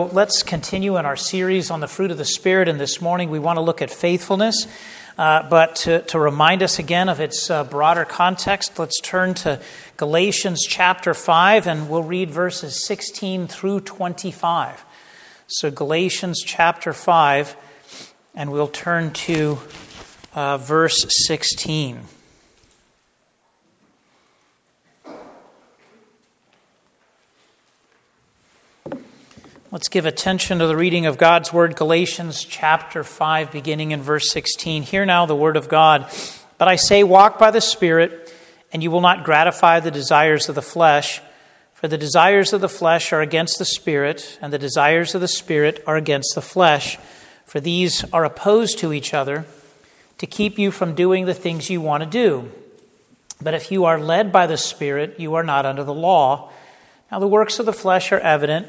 Let's continue in our series on the fruit of the Spirit, and this morning we want to look at faithfulness. Uh, but to, to, remind us again of its uh, broader context, let's turn to Galatians chapter 5, and we'll read verses 16 through 25. So, Galatians chapter 5, and we'll turn to uh, verse 16. Let's give attention to the reading of God's Word, Galatians chapter 5, beginning in verse 16. Hear now the Word of God. But I say, walk by the Spirit, and you will not gratify the desires of the flesh. For the desires of the flesh are against the Spirit, and the desires of the Spirit are against the flesh. For these are opposed to each other to keep you from doing the things you want to do. But if you are led by the Spirit, you are not under the law. Now the works of the flesh are evident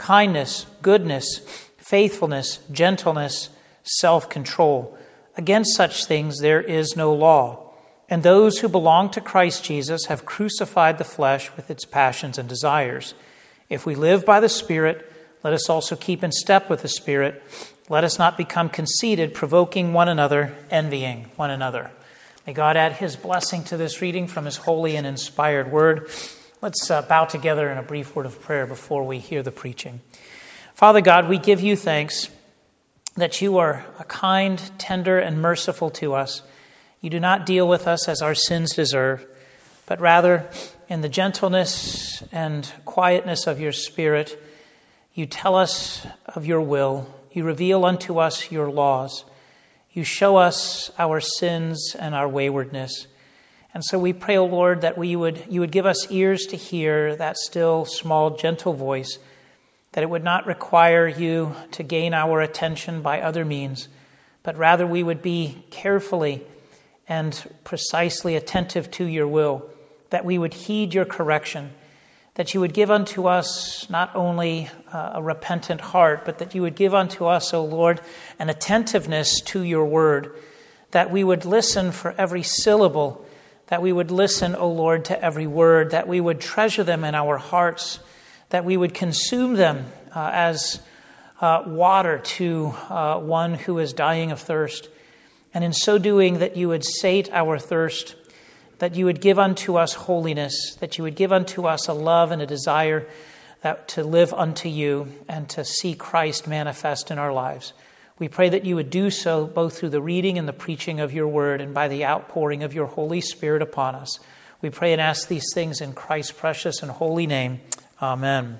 kindness, goodness, faithfulness, gentleness, self control. Against such things there is no law. And those who belong to Christ Jesus have crucified the flesh with its passions and desires. If we live by the Spirit, let us also keep in step with the Spirit. Let us not become conceited, provoking one another, envying one another. May God add his blessing to this reading from his holy and inspired word. Let's uh, bow together in a brief word of prayer before we hear the preaching. Father God, we give you thanks that you are a kind, tender, and merciful to us. You do not deal with us as our sins deserve, but rather in the gentleness and quietness of your Spirit, you tell us of your will. You reveal unto us your laws. You show us our sins and our waywardness. And so we pray, O oh Lord, that we would, you would give us ears to hear that still, small, gentle voice, that it would not require you to gain our attention by other means, but rather we would be carefully and precisely attentive to your will, that we would heed your correction, that you would give unto us not only uh, a repentant heart, but that you would give unto us, O Lord, an attentiveness to your word, that we would listen for every syllable that we would listen, O Lord, to every word, that we would treasure them in our hearts, that we would consume them uh, as uh, water to uh, one who is dying of thirst. And in so doing, that you would sate our thirst, that you would give unto us holiness, that you would give unto us a love and a desire that, to live unto you and to see Christ manifest in our lives. We pray that you would do so both through the reading and the preaching of your word and by the outpouring of your Holy Spirit upon us. We pray and ask these things in Christ's precious and holy name. Amen.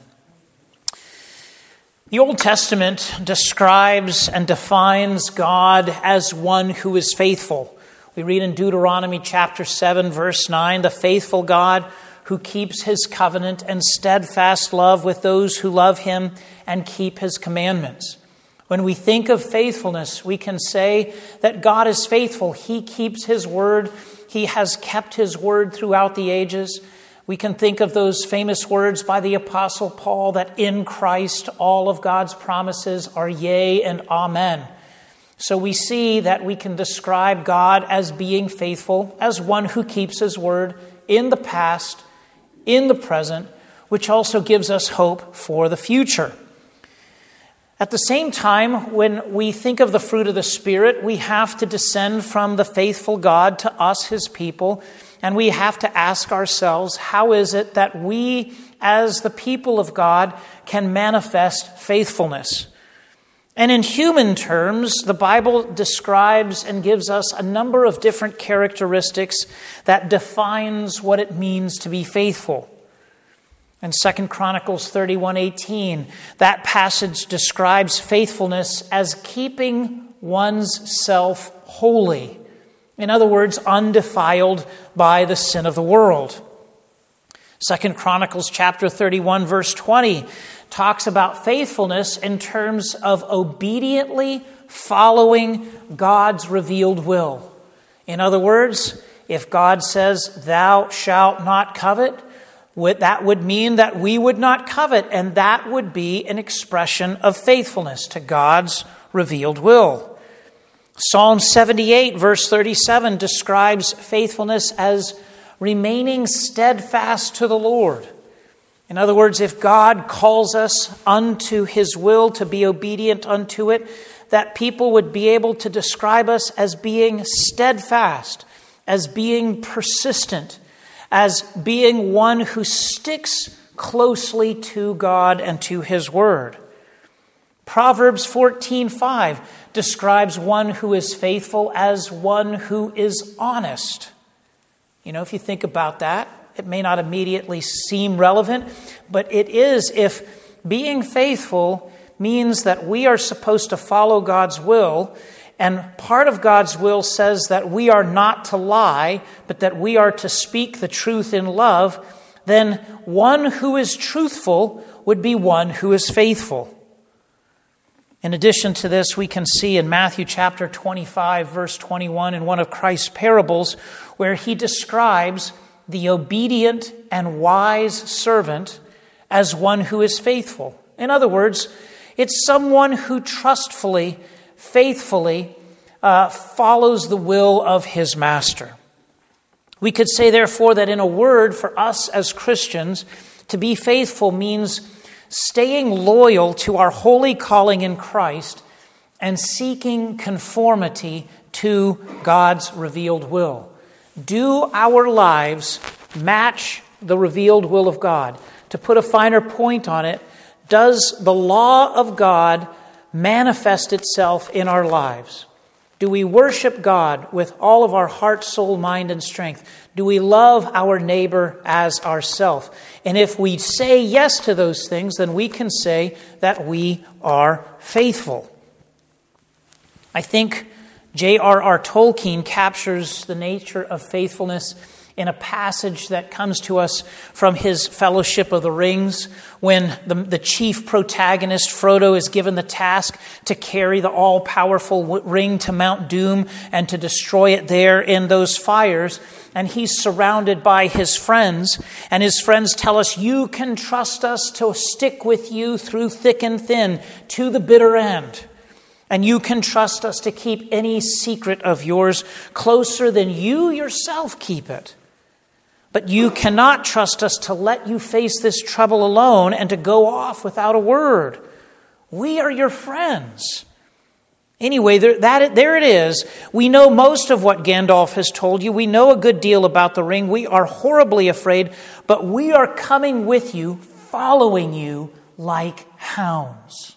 The Old Testament describes and defines God as one who is faithful. We read in Deuteronomy chapter 7, verse 9 the faithful God who keeps his covenant and steadfast love with those who love him and keep his commandments. When we think of faithfulness, we can say that God is faithful. He keeps His word, He has kept His word throughout the ages. We can think of those famous words by the Apostle Paul that in Christ all of God's promises are yea and amen. So we see that we can describe God as being faithful, as one who keeps His word in the past, in the present, which also gives us hope for the future. At the same time, when we think of the fruit of the Spirit, we have to descend from the faithful God to us, his people, and we have to ask ourselves how is it that we, as the people of God, can manifest faithfulness? And in human terms, the Bible describes and gives us a number of different characteristics that defines what it means to be faithful. In 2 Chronicles 31:18, that passage describes faithfulness as keeping one's self holy. In other words, undefiled by the sin of the world. Second Chronicles chapter 31 verse 20 talks about faithfulness in terms of obediently following God's revealed will. In other words, if God says, Thou shalt not covet, that would mean that we would not covet, and that would be an expression of faithfulness to God's revealed will. Psalm 78, verse 37, describes faithfulness as remaining steadfast to the Lord. In other words, if God calls us unto his will to be obedient unto it, that people would be able to describe us as being steadfast, as being persistent, as being one who sticks closely to God and to his word. Proverbs 14:5 describes one who is faithful as one who is honest. You know, if you think about that, it may not immediately seem relevant, but it is if being faithful means that we are supposed to follow God's will, and part of God's will says that we are not to lie, but that we are to speak the truth in love, then one who is truthful would be one who is faithful. In addition to this, we can see in Matthew chapter 25, verse 21, in one of Christ's parables, where he describes the obedient and wise servant as one who is faithful. In other words, it's someone who trustfully, faithfully uh, follows the will of his master. We could say, therefore, that in a word, for us as Christians, to be faithful means staying loyal to our holy calling in Christ and seeking conformity to God's revealed will. Do our lives match the revealed will of God? To put a finer point on it, does the law of God manifest itself in our lives? Do we worship God with all of our heart, soul, mind, and strength? Do we love our neighbor as ourself? And if we say yes to those things, then we can say that we are faithful. I think J.R.R. Tolkien captures the nature of faithfulness in a passage that comes to us from his Fellowship of the Rings, when the, the chief protagonist, Frodo, is given the task to carry the all powerful ring to Mount Doom and to destroy it there in those fires. And he's surrounded by his friends, and his friends tell us, You can trust us to stick with you through thick and thin to the bitter end. And you can trust us to keep any secret of yours closer than you yourself keep it. But you cannot trust us to let you face this trouble alone and to go off without a word. We are your friends. Anyway, there, that, there it is. We know most of what Gandalf has told you. We know a good deal about the ring. We are horribly afraid, but we are coming with you, following you like hounds.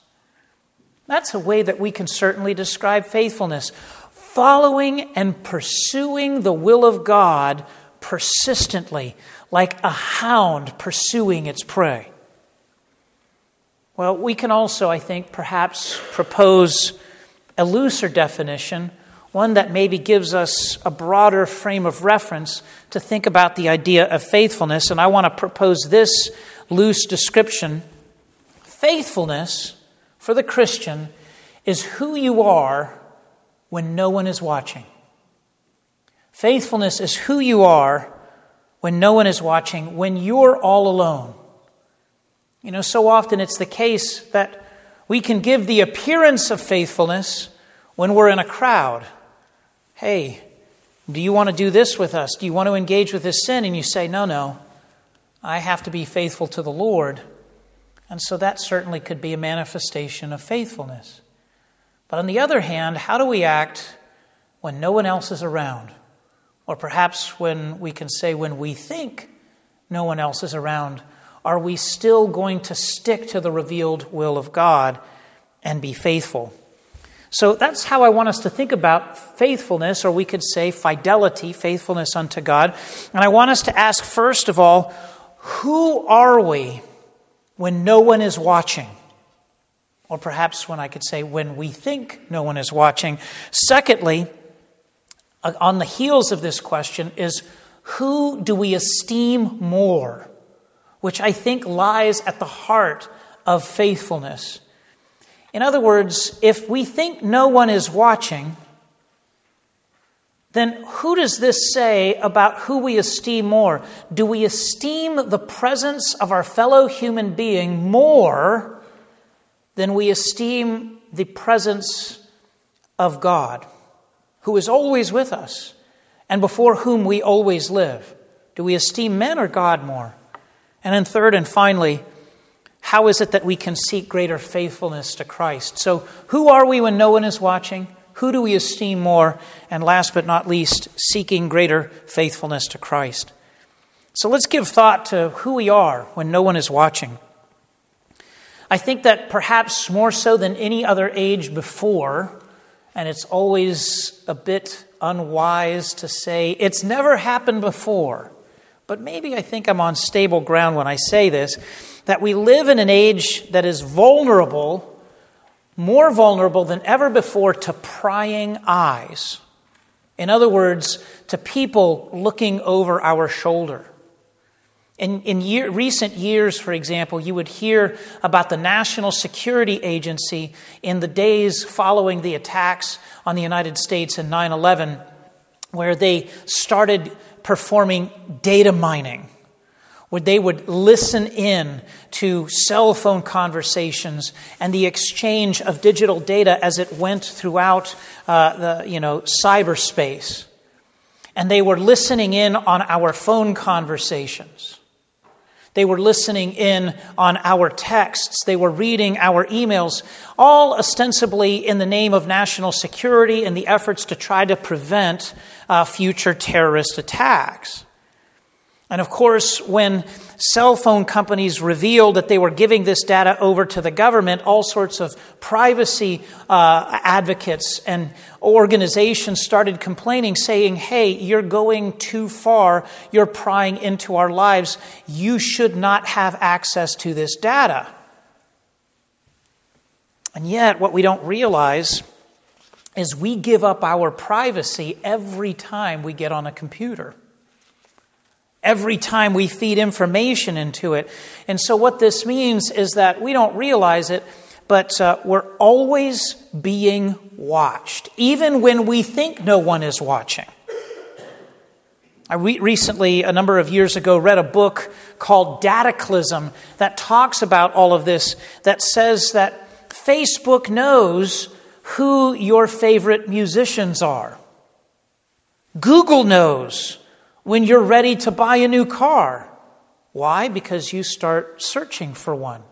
That's a way that we can certainly describe faithfulness. Following and pursuing the will of God persistently, like a hound pursuing its prey. Well, we can also, I think, perhaps propose a looser definition, one that maybe gives us a broader frame of reference to think about the idea of faithfulness. And I want to propose this loose description Faithfulness for the Christian is who you are when no one is watching. Faithfulness is who you are when no one is watching, when you're all alone. You know, so often it's the case that we can give the appearance of faithfulness when we're in a crowd. Hey, do you want to do this with us? Do you want to engage with this sin? And you say, no, no, I have to be faithful to the Lord. And so that certainly could be a manifestation of faithfulness. But on the other hand, how do we act when no one else is around? Or perhaps when we can say, when we think no one else is around, are we still going to stick to the revealed will of God and be faithful? So that's how I want us to think about faithfulness, or we could say fidelity, faithfulness unto God. And I want us to ask, first of all, who are we when no one is watching? Or perhaps when I could say, when we think no one is watching. Secondly, Uh, on the heels of this question is who do we esteem more? which I think lies at the heart of faithfulness. In other words, if we think no one is watching, then who does this say about who we esteem more? Do we esteem the presence of our fellow human being more than we esteem the presence of God, who is always with us and before whom we always live? Do we esteem men or God more? And then, third and finally, how is it that we can seek greater faithfulness to Christ? So, who are we when no one is watching? Who do we esteem more? And last but not least, seeking greater faithfulness to Christ. So let's give thought to who we are when no one is watching. I think that perhaps more so than any other age before, and it's always a bit unwise to say it's never happened before, but maybe I think I'm on stable ground when I say this that we live in an age that is vulnerable more vulnerable than ever before to prying eyes. In other words, to people looking over our shoulder. In, in year, recent years, for example, you would hear about the National Security Agency in the days following the attacks on the United States in 9 11, where they started performing data mining where they would listen in to cell phone conversations and the exchange of digital data as it went throughout uh, the you know cyberspace. And they were listening in on our phone conversations they were listening in on our texts. They were reading our emails, all ostensibly in the name of national security and the efforts to try to prevent uh, future terrorist attacks. And of course, when cell phone companies revealed that they were giving this data over to the government, all sorts of privacy uh, advocates and organizations started complaining, saying, hey, you're going too far. You're prying into our lives. You should not have access to this data. And yet, what we don't realize is we give up our privacy every time we get on a computer every time we feed information into it. And so, what this means is that we don't realize it, but uh, we're always being watched, even when we think no one is watching. I re- recently, a number of years ago, read a book called Dataclysm that talks about all of this, that says that Facebook knows who your favorite musicians are. Google knows when you're ready to buy a new car. Why? Because you start searching for one.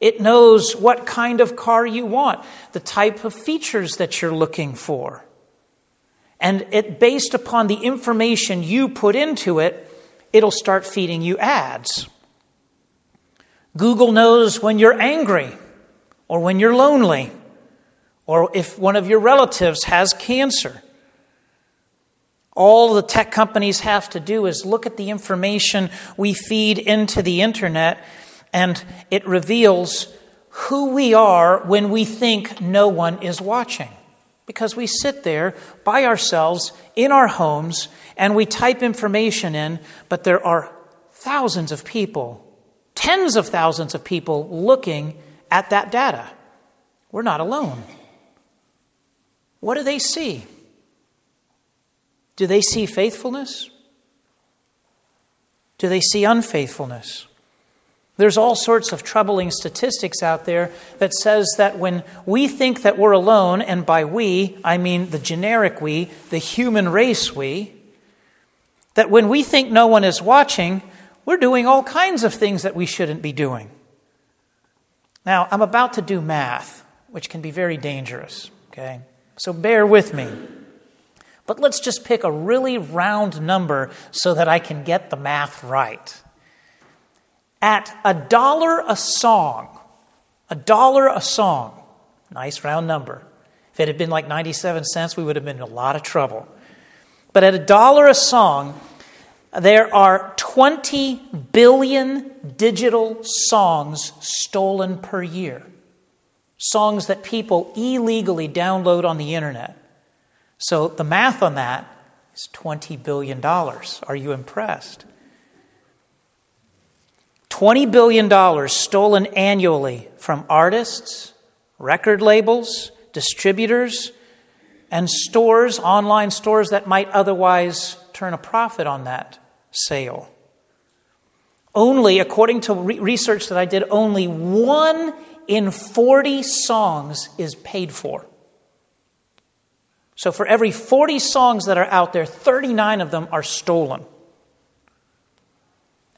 It knows what kind of car you want, the type of features that you're looking for. And it based upon the information you put into it, it'll start feeding you ads. Google knows when you're angry or when you're lonely or if one of your relatives has cancer. All the tech companies have to do is look at the information we feed into the internet, and it reveals who we are when we think no one is watching. Because we sit there by ourselves in our homes and we type information in, but there are thousands of people, tens of thousands of people looking at that data. We're not alone. What do they see? Do they see faithfulness? Do they see unfaithfulness? There's all sorts of troubling statistics out there that says that when we think that we're alone, and by we, I mean the generic we, the human race we, that when we think no one is watching, we're doing all kinds of things that we shouldn't be doing. Now, I'm about to do math, which can be very dangerous, okay? So bear with me. But let's just pick a really round number so that I can get the math right. At a dollar a song, a dollar a song, nice round number. If it had been like 97 cents, we would have been in a lot of trouble. But at a dollar a song, there are 20 billion digital songs stolen per year. Songs that people illegally download on the internet. So the math on that is $20 billion. Are you impressed? $20 billion stolen annually from artists, record labels, distributors, and stores, online stores that might otherwise turn a profit on that sale. Only, according to re- research that I did, only one in 40 songs is paid for. So for every 40 songs that are out there, 39 of them are stolen.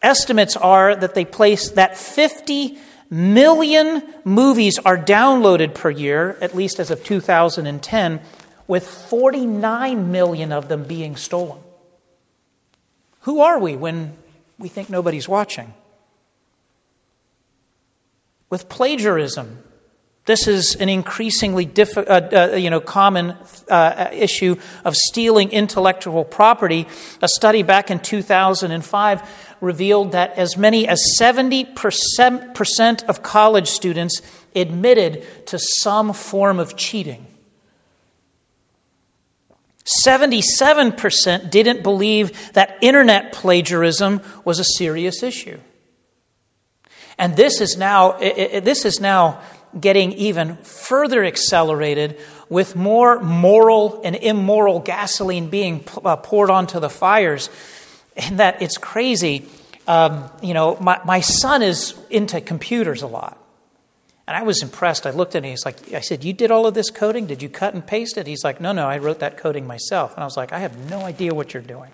Estimates are that they place that 50 million movies are downloaded per year, at least as of 2010, with 49 million of them being stolen. Who are we when we think nobody's watching? With plagiarism, this is an increasingly uh, uh, you know, common uh, issue of stealing intellectual property. A study back in 2005 revealed that as many as 70% of college students admitted to some form of cheating. 77% didn't believe that internet plagiarism was a serious issue. And this is now, this is now getting even further accelerated with more moral and immoral gasoline being uh, poured onto the fires. And that it's crazy. Um, you know, my, my son is into computers a lot. And I was impressed. I looked at him. He's like, I said, You did all of this coding? Did you cut and paste it? He's like, No, no, I wrote that coding myself. And I was like, I have no idea what you're doing.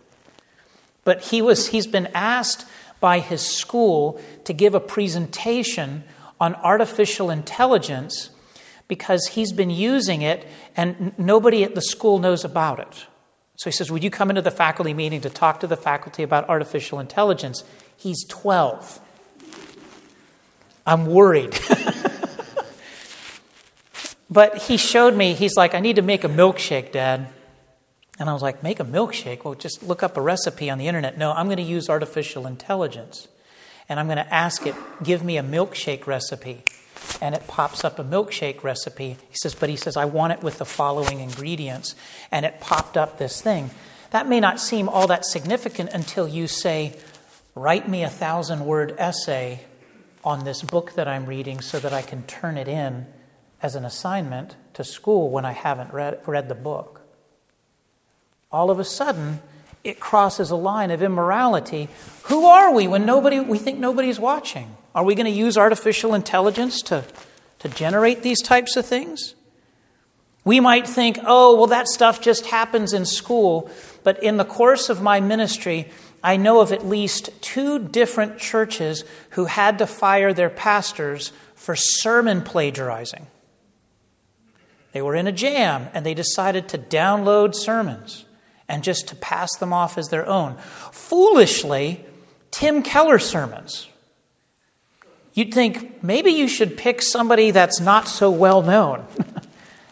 But he was, he's been asked by his school to give a presentation on artificial intelligence because he's been using it and nobody at the school knows about it. So he says, Would you come into the faculty meeting to talk to the faculty about artificial intelligence? He's 12. I'm worried. but he showed me, he's like, I need to make a milkshake, Dad. And I was like, Make a milkshake? Well, just look up a recipe on the internet. No, I'm going to use artificial intelligence. And I'm going to ask it, Give me a milkshake recipe. And it pops up a milkshake recipe. He says, But he says, I want it with the following ingredients. And it popped up this thing. That may not seem all that significant until you say, Write me a thousand word essay on this book that I'm reading so that I can turn it in as an assignment to school when I haven't read, read the book. All of a sudden, it crosses a line of immorality. Who are we when nobody, we think nobody's watching? Are we going to use artificial intelligence to, to generate these types of things? We might think, oh, well, that stuff just happens in school. But in the course of my ministry, I know of at least two different churches who had to fire their pastors for sermon plagiarizing. They were in a jam and they decided to download sermons and just to pass them off as their own. Foolishly, Tim Keller sermons. You'd think maybe you should pick somebody that's not so well known.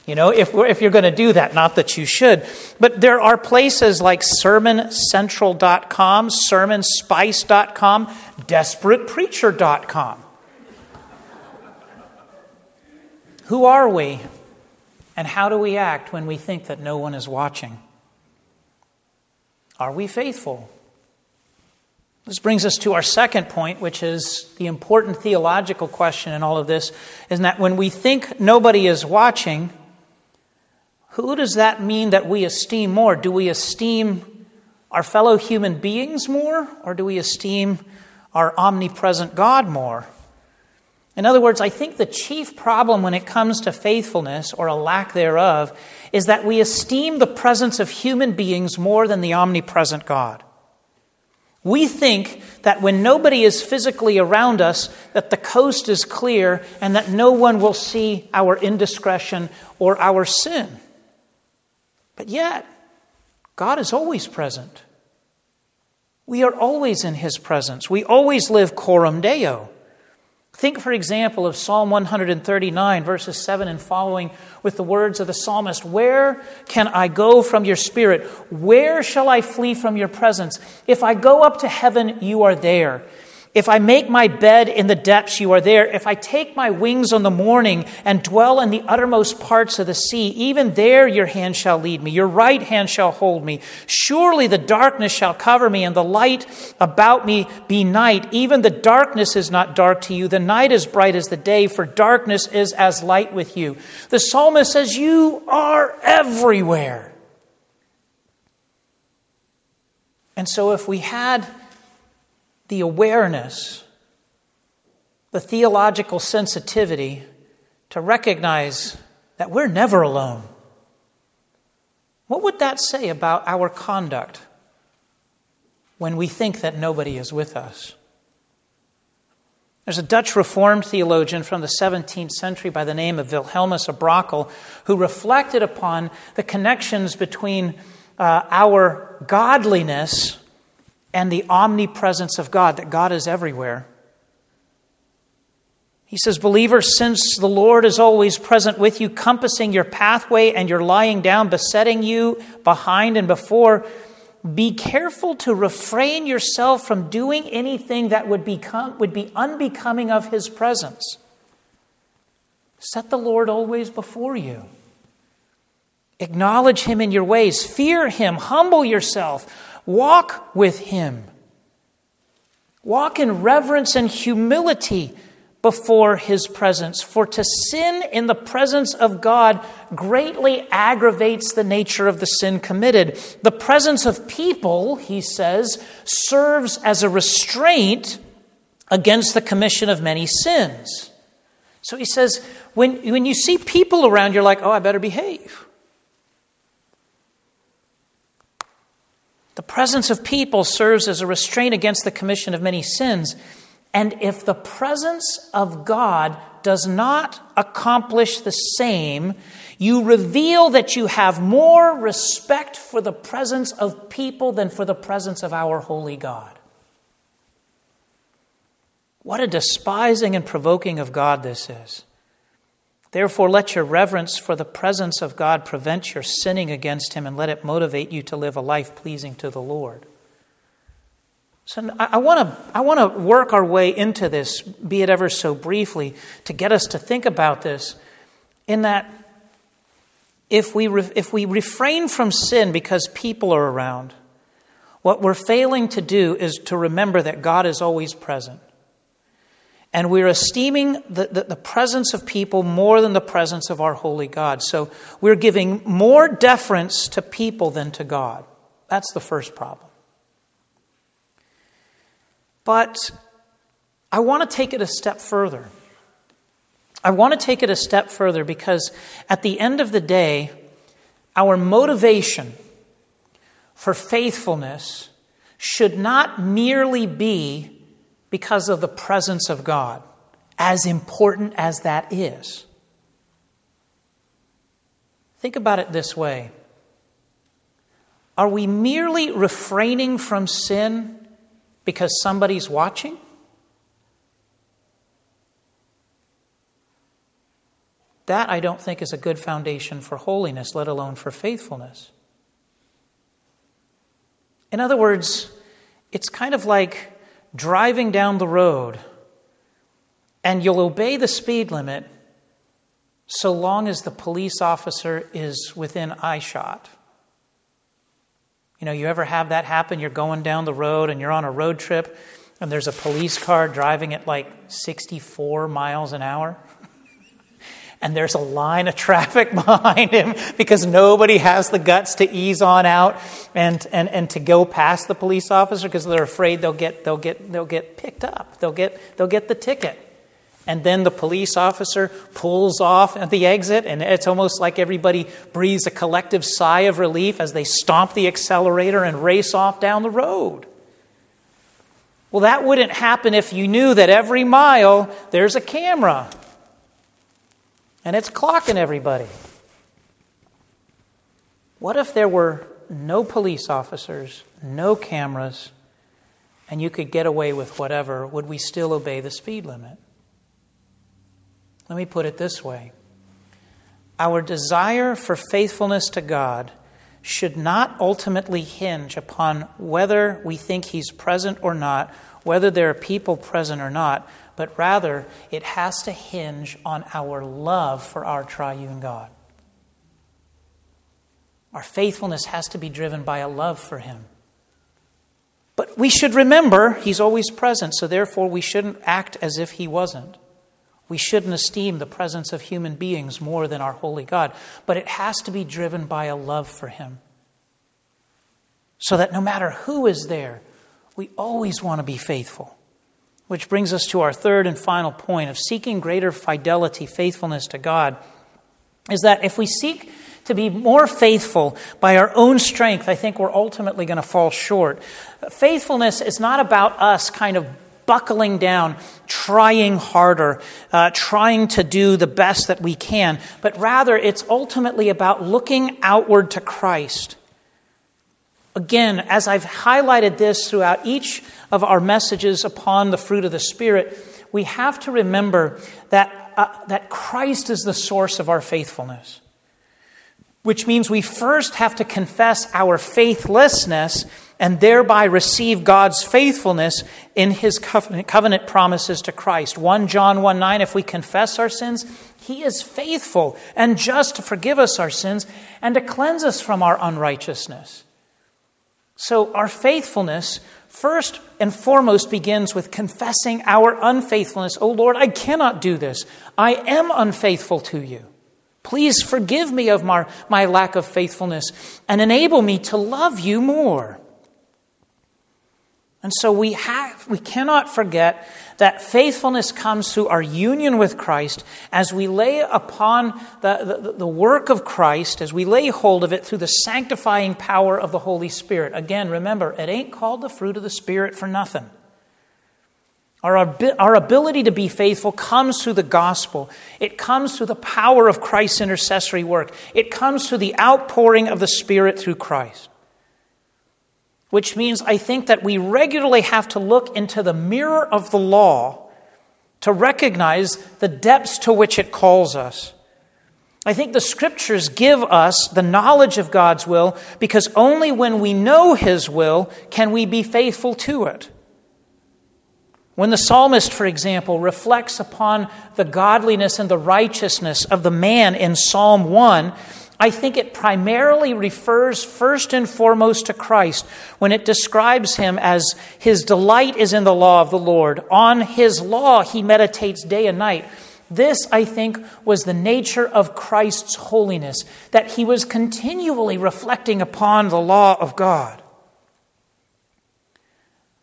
You know, if, if you're going to do that, not that you should. But there are places like sermoncentral.com, sermonspice.com, desperatepreacher.com. Who are we? And how do we act when we think that no one is watching? Are we faithful? This brings us to our second point, which is the important theological question in all of this is that when we think nobody is watching, who does that mean that we esteem more? Do we esteem our fellow human beings more, or do we esteem our omnipresent God more? In other words, I think the chief problem when it comes to faithfulness, or a lack thereof, is that we esteem the presence of human beings more than the omnipresent God. We think that when nobody is physically around us, that the coast is clear and that no one will see our indiscretion or our sin. But yet, God is always present. We are always in His presence. We always live coram Deo. Think, for example, of Psalm 139, verses 7 and following, with the words of the psalmist Where can I go from your spirit? Where shall I flee from your presence? If I go up to heaven, you are there. If I make my bed in the depths, you are there. If I take my wings on the morning and dwell in the uttermost parts of the sea, even there your hand shall lead me, your right hand shall hold me. Surely the darkness shall cover me, and the light about me be night. Even the darkness is not dark to you. The night is bright as the day, for darkness is as light with you. The psalmist says, You are everywhere. And so if we had the awareness, the theological sensitivity to recognize that we're never alone. What would that say about our conduct when we think that nobody is with us? There's a Dutch Reformed theologian from the 17th century by the name of Wilhelmus à Brakel who reflected upon the connections between uh, our godliness and the omnipresence of God, that God is everywhere. He says, Believer, since the Lord is always present with you, compassing your pathway and you're lying down, besetting you behind and before, be careful to refrain yourself from doing anything that would, become, would be unbecoming of his presence. Set the Lord always before you. Acknowledge him in your ways, fear him, humble yourself. Walk with Him. Walk in reverence and humility before His presence. For to sin in the presence of God greatly aggravates the nature of the sin committed. The presence of people, he says, serves as a restraint against the commission of many sins. So he says, when, when you see people around, you're like, oh, I better behave. The presence of people serves as a restraint against the commission of many sins. And if the presence of God does not accomplish the same, you reveal that you have more respect for the presence of people than for the presence of our holy God. What a despising and provoking of God this is. Therefore, let your reverence for the presence of God prevent your sinning against Him and let it motivate you to live a life pleasing to the Lord. So I want to I want to work our way into this, be it ever so briefly, to get us to think about this. In that, if we re, if we refrain from sin because people are around, what we're failing to do is to remember that God is always present. And we're esteeming the, the, the, presence of people more than the presence of our holy God. So we're giving more deference to people than to God. That's the first problem. But I want to take it a step further. I want to take it a step further because at the end of the day, our motivation for faithfulness should not merely be because of the presence of God, as important as that is. Think about it this way Are we merely refraining from sin because somebody's watching? That I don't think is a good foundation for holiness, let alone for faithfulness. In other words, it's kind of like driving down the road and you'll obey the speed limit so long as the police officer is within eyeshot. You know, you ever have that happen? You're going down the road and you're on a road trip and there's a police car driving at like 64 miles an hour? And there's a line of traffic behind him because nobody has the guts to ease on out and, and, and to go past the police officer because they're afraid they'll get, they'll, get, they'll get picked up. They'll get, they'll get the ticket. And then the police officer pulls off at the exit, and it's almost like everybody breathes a collective sigh of relief as they stomp the accelerator and race off down the road. Well, that wouldn't happen if you knew that every mile there's a camera and it's clocking everybody. What if there were no police officers, no cameras, and you could get away with whatever? Would we still obey the speed limit? Let me put it this way Our desire for faithfulness to God should not ultimately hinge upon whether we think He's present or not, whether there are people present or not, but rather it has to hinge on our love for our triune God. Our faithfulness has to be driven by a love for Him. But we should remember He's always present, so therefore we shouldn't act as if He wasn't. We shouldn't esteem the presence of human beings more than our holy God, but it has to be driven by a love for Him. So that no matter who is there, we always want to be faithful. Which brings us to our third and final point of seeking greater fidelity, faithfulness to God, is that if we seek to be more faithful by our own strength, I think we're ultimately going to fall short. Faithfulness is not about us kind of buckling down, trying harder, uh, trying to do the best that we can, but rather it's ultimately about looking outward to Christ. Again, as I've highlighted this throughout each of our messages upon the fruit of the Spirit, we have to remember that, uh, that Christ is the source of our faithfulness, which means we first have to confess our faithlessness and thereby receive God's faithfulness in his covenant, covenant promises to Christ. 1 John 1 9, if we confess our sins, he is faithful and just to forgive us our sins and to cleanse us from our unrighteousness. So, our faithfulness first and foremost begins with confessing our unfaithfulness. Oh Lord, I cannot do this. I am unfaithful to you. Please forgive me of my, my lack of faithfulness and enable me to love you more. And so we have we cannot forget that faithfulness comes through our union with Christ as we lay upon the, the, the, work of Christ, as we lay hold of it through the sanctifying power of the Holy Spirit. Again, remember, it ain't called the fruit of the Spirit for nothing. Our, our ability to be faithful comes through the gospel. It comes through the power of Christ's intercessory work. It comes through the outpouring of the Spirit through Christ which means I think that we regularly have to look into the mirror of the law to recognize the depths to which it calls us. I think the scriptures give us the knowledge of God's will because only when we know His will can we be faithful to it. When the psalmist, for example, reflects upon the godliness and the righteousness of the man in Psalm 1, I think it primarily refers first and foremost to Christ when it describes him as his delight is in the law of the Lord. On his law he meditates day and night. This, I think, was the nature of Christ's holiness, that he was continually reflecting upon the law of God.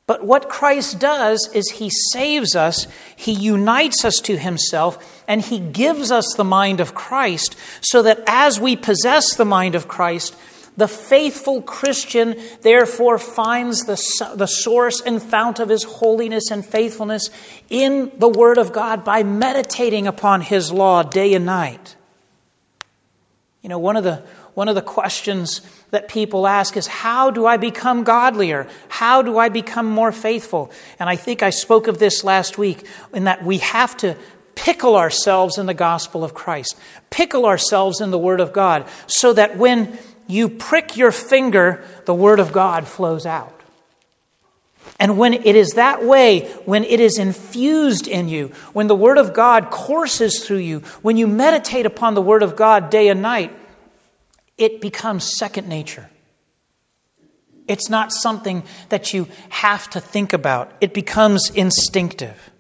But what Christ does is he saves us, he unites us to himself, and he gives us the mind of Christ so that as we possess the mind of Christ, the faithful Christian therefore finds the, the source and fount of his holiness and faithfulness in the Word of God by meditating upon his law day and night. You know, one of the, one of the questions that people ask is how do I become godlier? How do I become more faithful? And I think I spoke of this last week in that we have to pickle ourselves in the gospel of Christ, pickle ourselves in the Word of God, so that when you prick your finger, the Word of God flows out. And when it is that way, when it is infused in you, when the Word of God courses through you, when you meditate upon the Word of God day and night, it becomes second nature. It's not something that you have to think about, it becomes instinctive.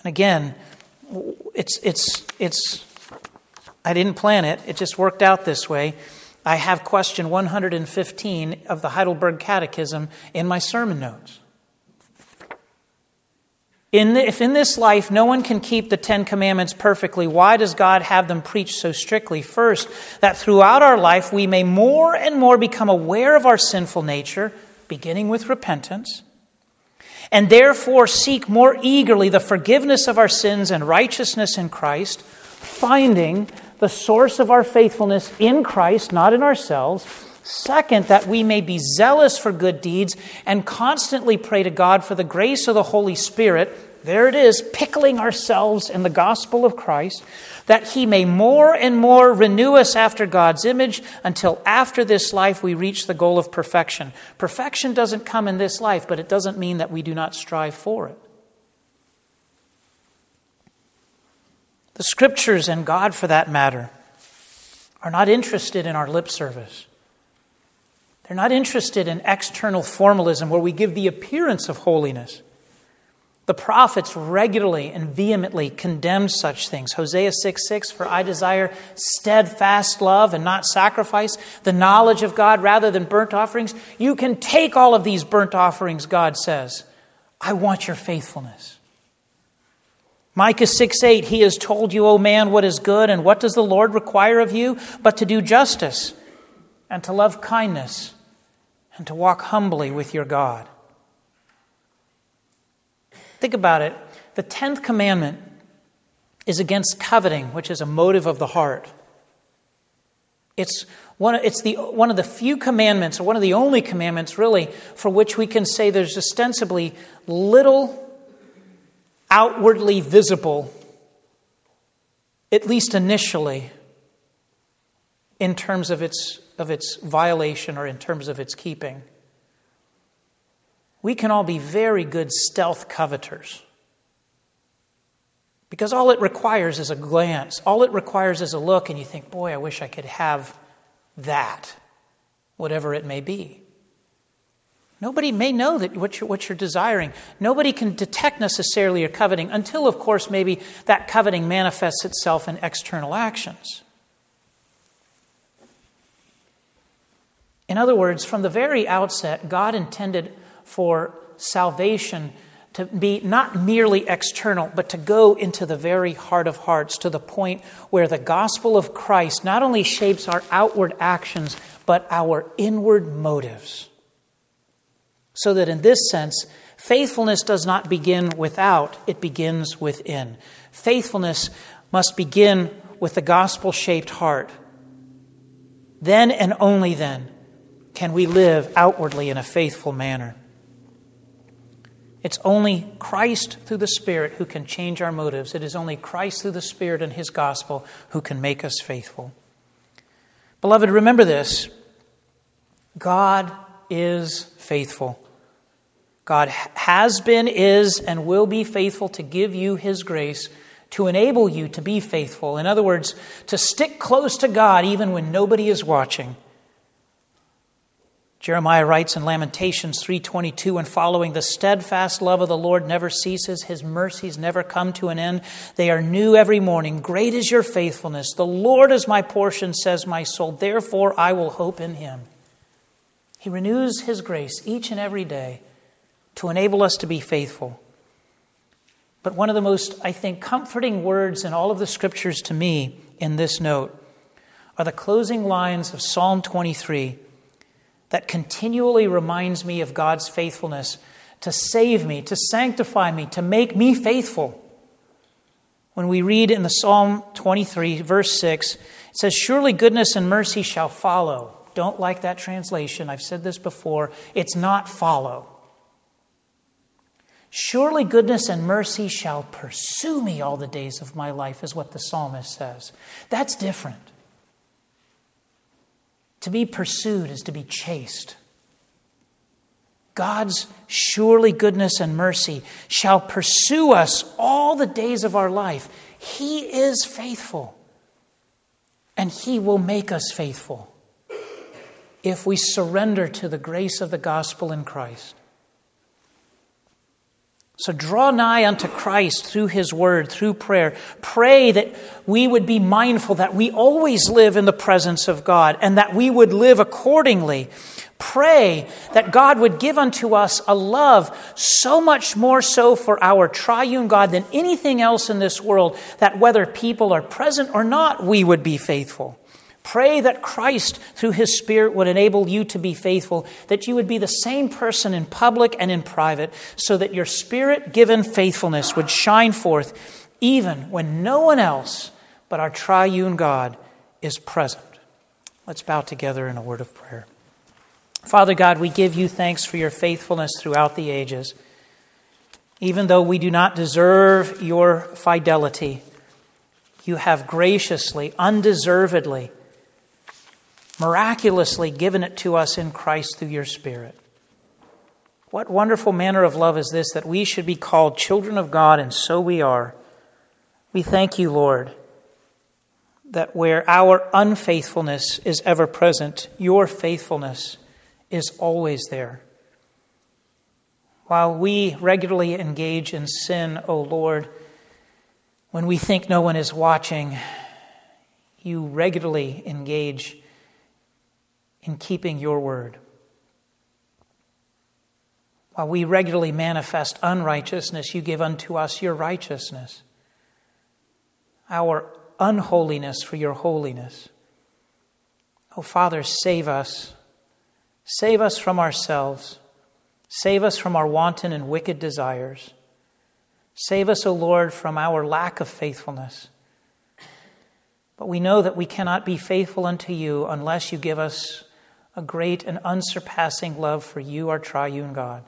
And again, it's, it's, it's, I didn't plan it, it just worked out this way. I have question 115 of the Heidelberg Catechism in my sermon notes. In the, if in this life no one can keep the Ten Commandments perfectly, why does God have them preached so strictly? First, that throughout our life we may more and more become aware of our sinful nature, beginning with repentance, and therefore seek more eagerly the forgiveness of our sins and righteousness in Christ, finding the source of our faithfulness in Christ, not in ourselves Second, that we may be zealous for good deeds and constantly pray to God for the grace of the Holy Spirit there it is, pickling ourselves in the gospel of Christ, that he may more and more renew us after God's image until after this life we reach the goal of perfection. Perfection doesn't come in this life, but it doesn't mean that we do not strive for it. The scriptures and God, for that matter, are not interested in our lip service. They're not interested in external formalism where we give the appearance of holiness. The prophets regularly and vehemently condemn such things. Hosea 6 6, for I desire steadfast love and not sacrifice, the knowledge of God rather than burnt offerings. You can take all of these burnt offerings, God says. I want your faithfulness. Micah 6 8, He has told you, O man, what is good, and what does the Lord require of you but to do justice, and to love kindness, and to walk humbly with your God. Think about it. The 10th commandment is against coveting, which is a motive of the heart. It's one, it's the, one of the few commandments, or one of the only commandments, really, for which we can say there's ostensibly little outwardly visible, at least initially, in terms of its, of its violation or in terms of its keeping we can all be very good stealth coveters. Because all it requires is a glance, all it requires is a look, and you think, boy, I wish I could have that, whatever it may be. Nobody may know that what you're, what you're desiring. Nobody can detect necessarily your coveting until, of course, maybe that coveting manifests itself in external actions. In other words, from the very outset, God intended for salvation to be not merely external, but to go into the very heart of hearts, to the point where the gospel of Christ not only shapes our outward actions, but our inward motives. So that in this sense, faithfulness does not begin without, it begins within. Faithfulness must begin with the gospel shaped heart. Then and only then can we live outwardly in a faithful manner. It's only Christ through the Spirit who can change our motives. It is only Christ through the Spirit and His gospel who can make us faithful. Beloved, remember this God is faithful. God has been, is, and will be faithful to give you His grace to enable you to be faithful. In other words, to stick close to God even when nobody is watching. Jeremiah writes in Lamentations 3:22 and following the steadfast love of the Lord never ceases his mercies never come to an end. They are new every morning. Great is your faithfulness. The Lord is my portion says my soul. Therefore I will hope in him. He renews his grace each and every day to enable us to be faithful. But one of the most I think comforting words in all of the scriptures to me in this note are the closing lines of Psalm 23 that continually reminds me of God's faithfulness to save me, to sanctify me, to make me faithful. When we read in the Psalm 23, verse 6, it says, Surely goodness and mercy shall follow. Don't like that translation. I've said this before. It's not follow. Surely goodness and mercy shall pursue me all the days of my life, is what the psalmist says. That's different. To be pursued is to be chased. God's surely goodness and mercy shall pursue us all the days of our life. He is faithful, and He will make us faithful if we surrender to the grace of the gospel in Christ. So draw nigh unto Christ through his word, through prayer. Pray that we would be mindful that we always live in the presence of God and that we would live accordingly. Pray that God would give unto us a love so much more so for our triune God than anything else in this world, that whether people are present or not, we would be faithful. Pray that Christ, through His Spirit, would enable you to be faithful, that you would be the same person in public and in private, so that your Spirit given faithfulness would shine forth even when no one else but our triune God is present. Let's bow together in a word of prayer. Father God, we give you thanks for your faithfulness throughout the ages. Even though we do not deserve your fidelity, you have graciously, undeservedly, miraculously given it to us in Christ through your Spirit. What wonderful manner of love is this that we should be called children of God, and so we are. We thank you, Lord, that where our unfaithfulness is ever present, your faithfulness is always there. While we regularly engage in sin, O Lord, when we think no one is watching, you regularly engage in keeping your word. While we regularly manifest unrighteousness, you give unto us your righteousness, our unholiness for your holiness. Oh, Father, save us. Save us from ourselves. Save us from our wanton and wicked desires. Save us, O Lord, from our lack of faithfulness. But we know that we cannot be faithful unto you unless you give us a great and unsurpassing love for you, our triune God.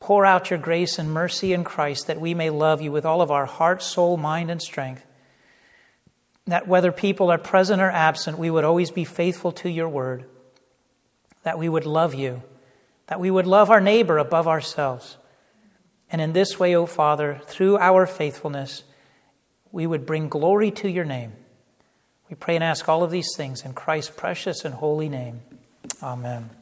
Pour out your grace and mercy in Christ that we may love you with all of our heart, soul, mind, and strength. That whether people are present or absent, we would always be faithful to your word. That we would love you. That we would love our neighbor above ourselves. And in this way, O Father, through our faithfulness, we would bring glory to your name. We pray and ask all of these things in Christ's precious and holy name. Amen.